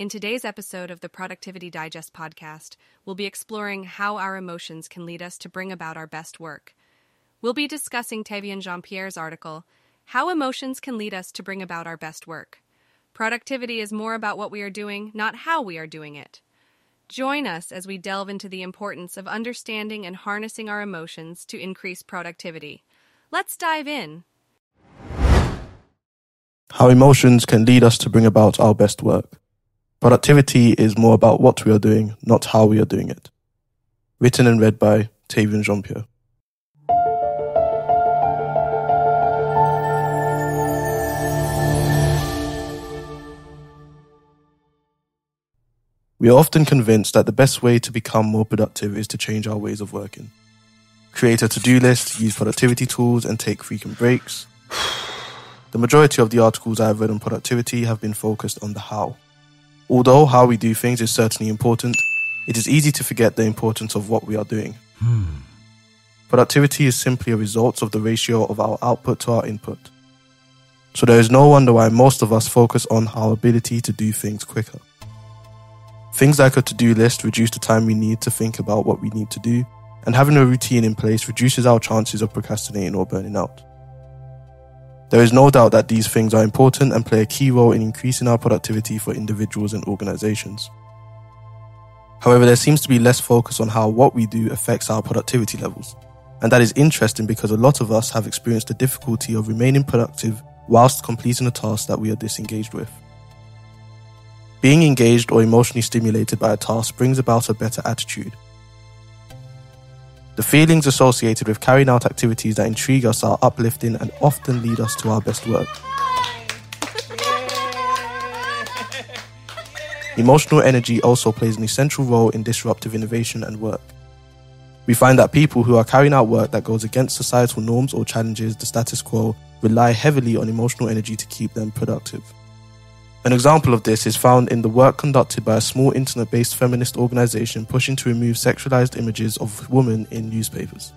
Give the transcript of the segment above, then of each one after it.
In today's episode of the Productivity Digest podcast, we'll be exploring how our emotions can lead us to bring about our best work. We'll be discussing Tavian Jean Pierre's article, How Emotions Can Lead Us to Bring About Our Best Work. Productivity is more about what we are doing, not how we are doing it. Join us as we delve into the importance of understanding and harnessing our emotions to increase productivity. Let's dive in. How emotions can lead us to bring about our best work. Productivity is more about what we are doing, not how we are doing it. Written and read by Tavian Jean-Pierre. We are often convinced that the best way to become more productive is to change our ways of working. Create a to-do list, use productivity tools, and take frequent breaks. The majority of the articles I have read on productivity have been focused on the how. Although how we do things is certainly important, it is easy to forget the importance of what we are doing. Hmm. Productivity is simply a result of the ratio of our output to our input. So there is no wonder why most of us focus on our ability to do things quicker. Things like a to do list reduce the time we need to think about what we need to do, and having a routine in place reduces our chances of procrastinating or burning out. There is no doubt that these things are important and play a key role in increasing our productivity for individuals and organizations. However, there seems to be less focus on how what we do affects our productivity levels. And that is interesting because a lot of us have experienced the difficulty of remaining productive whilst completing a task that we are disengaged with. Being engaged or emotionally stimulated by a task brings about a better attitude, the feelings associated with carrying out activities that intrigue us are uplifting and often lead us to our best work. Emotional energy also plays an essential role in disruptive innovation and work. We find that people who are carrying out work that goes against societal norms or challenges the status quo rely heavily on emotional energy to keep them productive. An example of this is found in the work conducted by a small internet based feminist organization pushing to remove sexualized images of women in newspapers.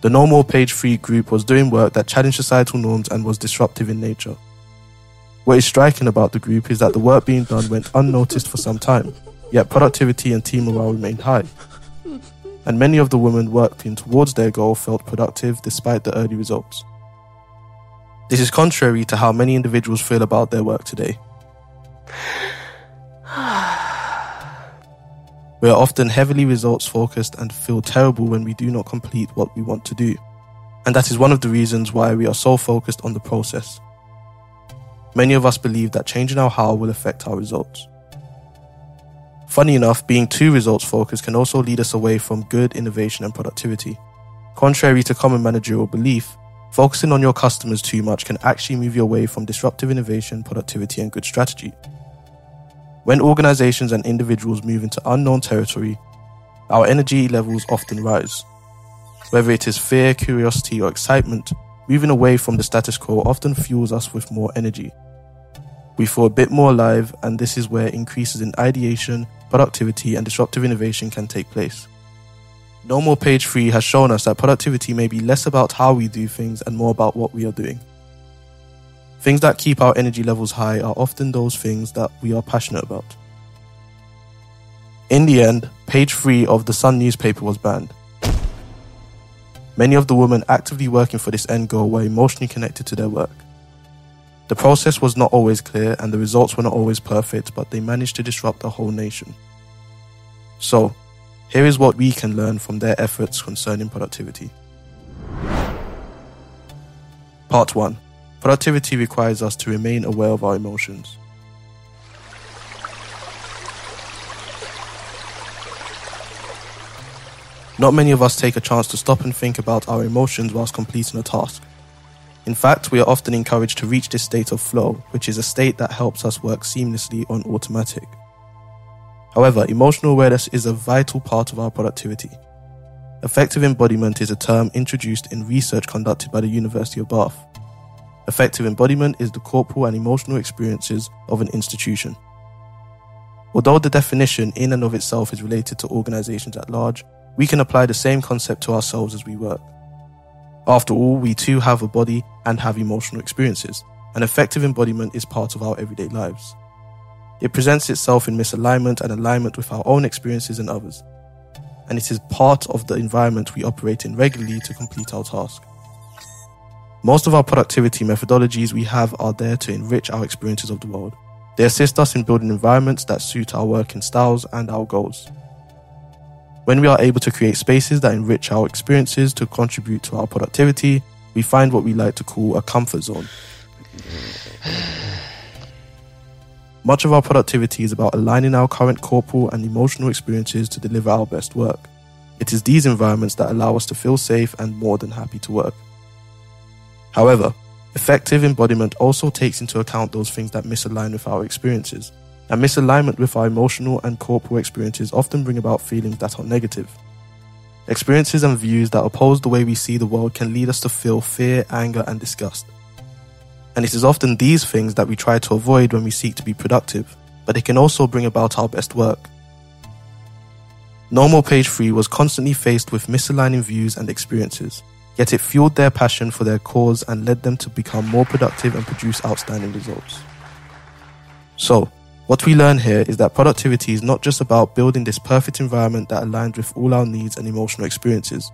The No More Page 3 group was doing work that challenged societal norms and was disruptive in nature. What is striking about the group is that the work being done went unnoticed for some time, yet productivity and team morale remained high. And many of the women working towards their goal felt productive despite the early results. This is contrary to how many individuals feel about their work today. we are often heavily results focused and feel terrible when we do not complete what we want to do. And that is one of the reasons why we are so focused on the process. Many of us believe that changing our how will affect our results. Funny enough, being too results focused can also lead us away from good innovation and productivity. Contrary to common managerial belief, Focusing on your customers too much can actually move you away from disruptive innovation, productivity, and good strategy. When organizations and individuals move into unknown territory, our energy levels often rise. Whether it is fear, curiosity, or excitement, moving away from the status quo often fuels us with more energy. We feel a bit more alive, and this is where increases in ideation, productivity, and disruptive innovation can take place. No More Page 3 has shown us that productivity may be less about how we do things and more about what we are doing. Things that keep our energy levels high are often those things that we are passionate about. In the end, page 3 of the Sun newspaper was banned. Many of the women actively working for this end goal were emotionally connected to their work. The process was not always clear and the results were not always perfect, but they managed to disrupt a whole nation. So, here is what we can learn from their efforts concerning productivity. Part 1 Productivity requires us to remain aware of our emotions. Not many of us take a chance to stop and think about our emotions whilst completing a task. In fact, we are often encouraged to reach this state of flow, which is a state that helps us work seamlessly on automatic. However, emotional awareness is a vital part of our productivity. Affective embodiment is a term introduced in research conducted by the University of Bath. Affective embodiment is the corporal and emotional experiences of an institution. Although the definition in and of itself is related to organizations at large, we can apply the same concept to ourselves as we work. After all, we too have a body and have emotional experiences, and affective embodiment is part of our everyday lives. It presents itself in misalignment and alignment with our own experiences and others, and it is part of the environment we operate in regularly to complete our task. Most of our productivity methodologies we have are there to enrich our experiences of the world. They assist us in building environments that suit our working styles and our goals. When we are able to create spaces that enrich our experiences to contribute to our productivity, we find what we like to call a comfort zone. Much of our productivity is about aligning our current corporal and emotional experiences to deliver our best work. It is these environments that allow us to feel safe and more than happy to work. However, affective embodiment also takes into account those things that misalign with our experiences, and misalignment with our emotional and corporal experiences often bring about feelings that are negative. Experiences and views that oppose the way we see the world can lead us to feel fear, anger, and disgust. And it is often these things that we try to avoid when we seek to be productive, but it can also bring about our best work. No More Page 3 was constantly faced with misaligning views and experiences, Yet it fueled their passion for their cause and led them to become more productive and produce outstanding results. So, what we learn here is that productivity is not just about building this perfect environment that aligns with all our needs and emotional experiences.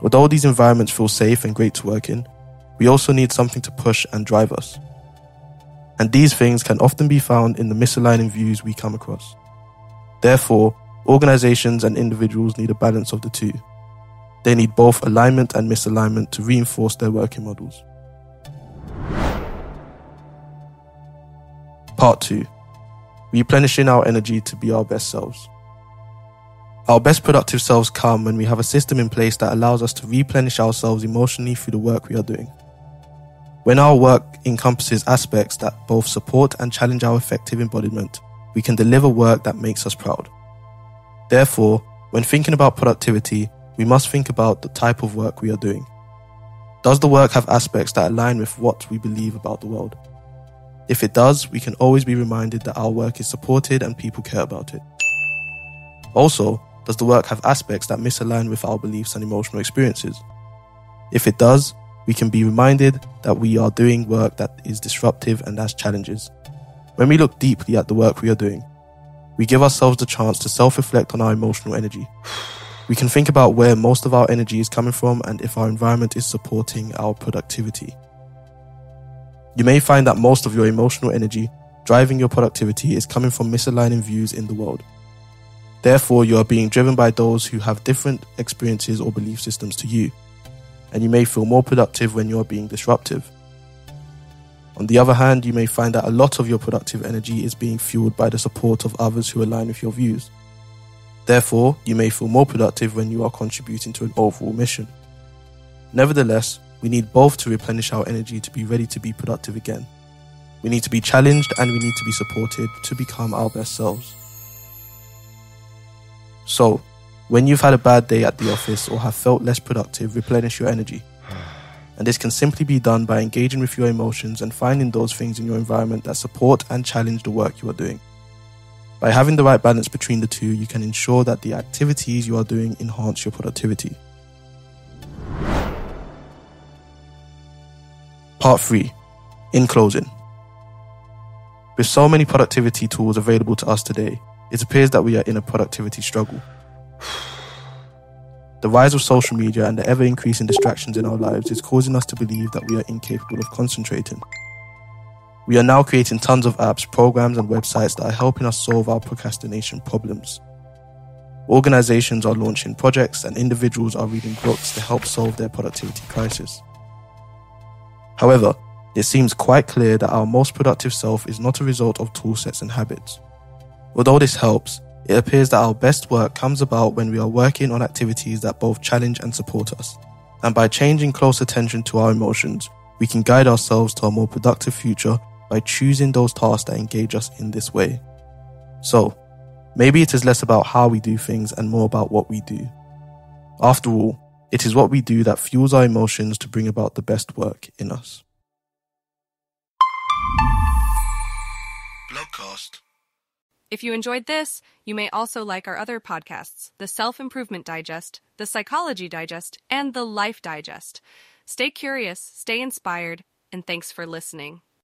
Although these environments feel safe and great to work in, we also need something to push and drive us. And these things can often be found in the misaligning views we come across. Therefore, organizations and individuals need a balance of the two. They need both alignment and misalignment to reinforce their working models. Part 2 Replenishing our energy to be our best selves. Our best productive selves come when we have a system in place that allows us to replenish ourselves emotionally through the work we are doing. When our work encompasses aspects that both support and challenge our affective embodiment, we can deliver work that makes us proud. Therefore, when thinking about productivity, we must think about the type of work we are doing. Does the work have aspects that align with what we believe about the world? If it does, we can always be reminded that our work is supported and people care about it. Also, does the work have aspects that misalign with our beliefs and emotional experiences? If it does, we can be reminded that we are doing work that is disruptive and has challenges. When we look deeply at the work we are doing, we give ourselves the chance to self reflect on our emotional energy. We can think about where most of our energy is coming from and if our environment is supporting our productivity. You may find that most of your emotional energy driving your productivity is coming from misaligning views in the world. Therefore, you are being driven by those who have different experiences or belief systems to you, and you may feel more productive when you are being disruptive. On the other hand, you may find that a lot of your productive energy is being fueled by the support of others who align with your views. Therefore, you may feel more productive when you are contributing to an overall mission. Nevertheless, we need both to replenish our energy to be ready to be productive again. We need to be challenged and we need to be supported to become our best selves. So, when you've had a bad day at the office or have felt less productive, replenish your energy. And this can simply be done by engaging with your emotions and finding those things in your environment that support and challenge the work you are doing. By having the right balance between the two, you can ensure that the activities you are doing enhance your productivity. Part 3 In closing, with so many productivity tools available to us today, it appears that we are in a productivity struggle. The rise of social media and the ever increasing distractions in our lives is causing us to believe that we are incapable of concentrating. We are now creating tons of apps, programs, and websites that are helping us solve our procrastination problems. Organizations are launching projects, and individuals are reading books to help solve their productivity crisis. However, it seems quite clear that our most productive self is not a result of toolsets and habits. Although this helps, it appears that our best work comes about when we are working on activities that both challenge and support us. And by changing close attention to our emotions, we can guide ourselves to a more productive future by choosing those tasks that engage us in this way. So, Maybe it is less about how we do things and more about what we do. After all, it is what we do that fuels our emotions to bring about the best work in us. Blogcast. If you enjoyed this, you may also like our other podcasts the Self Improvement Digest, the Psychology Digest, and the Life Digest. Stay curious, stay inspired, and thanks for listening.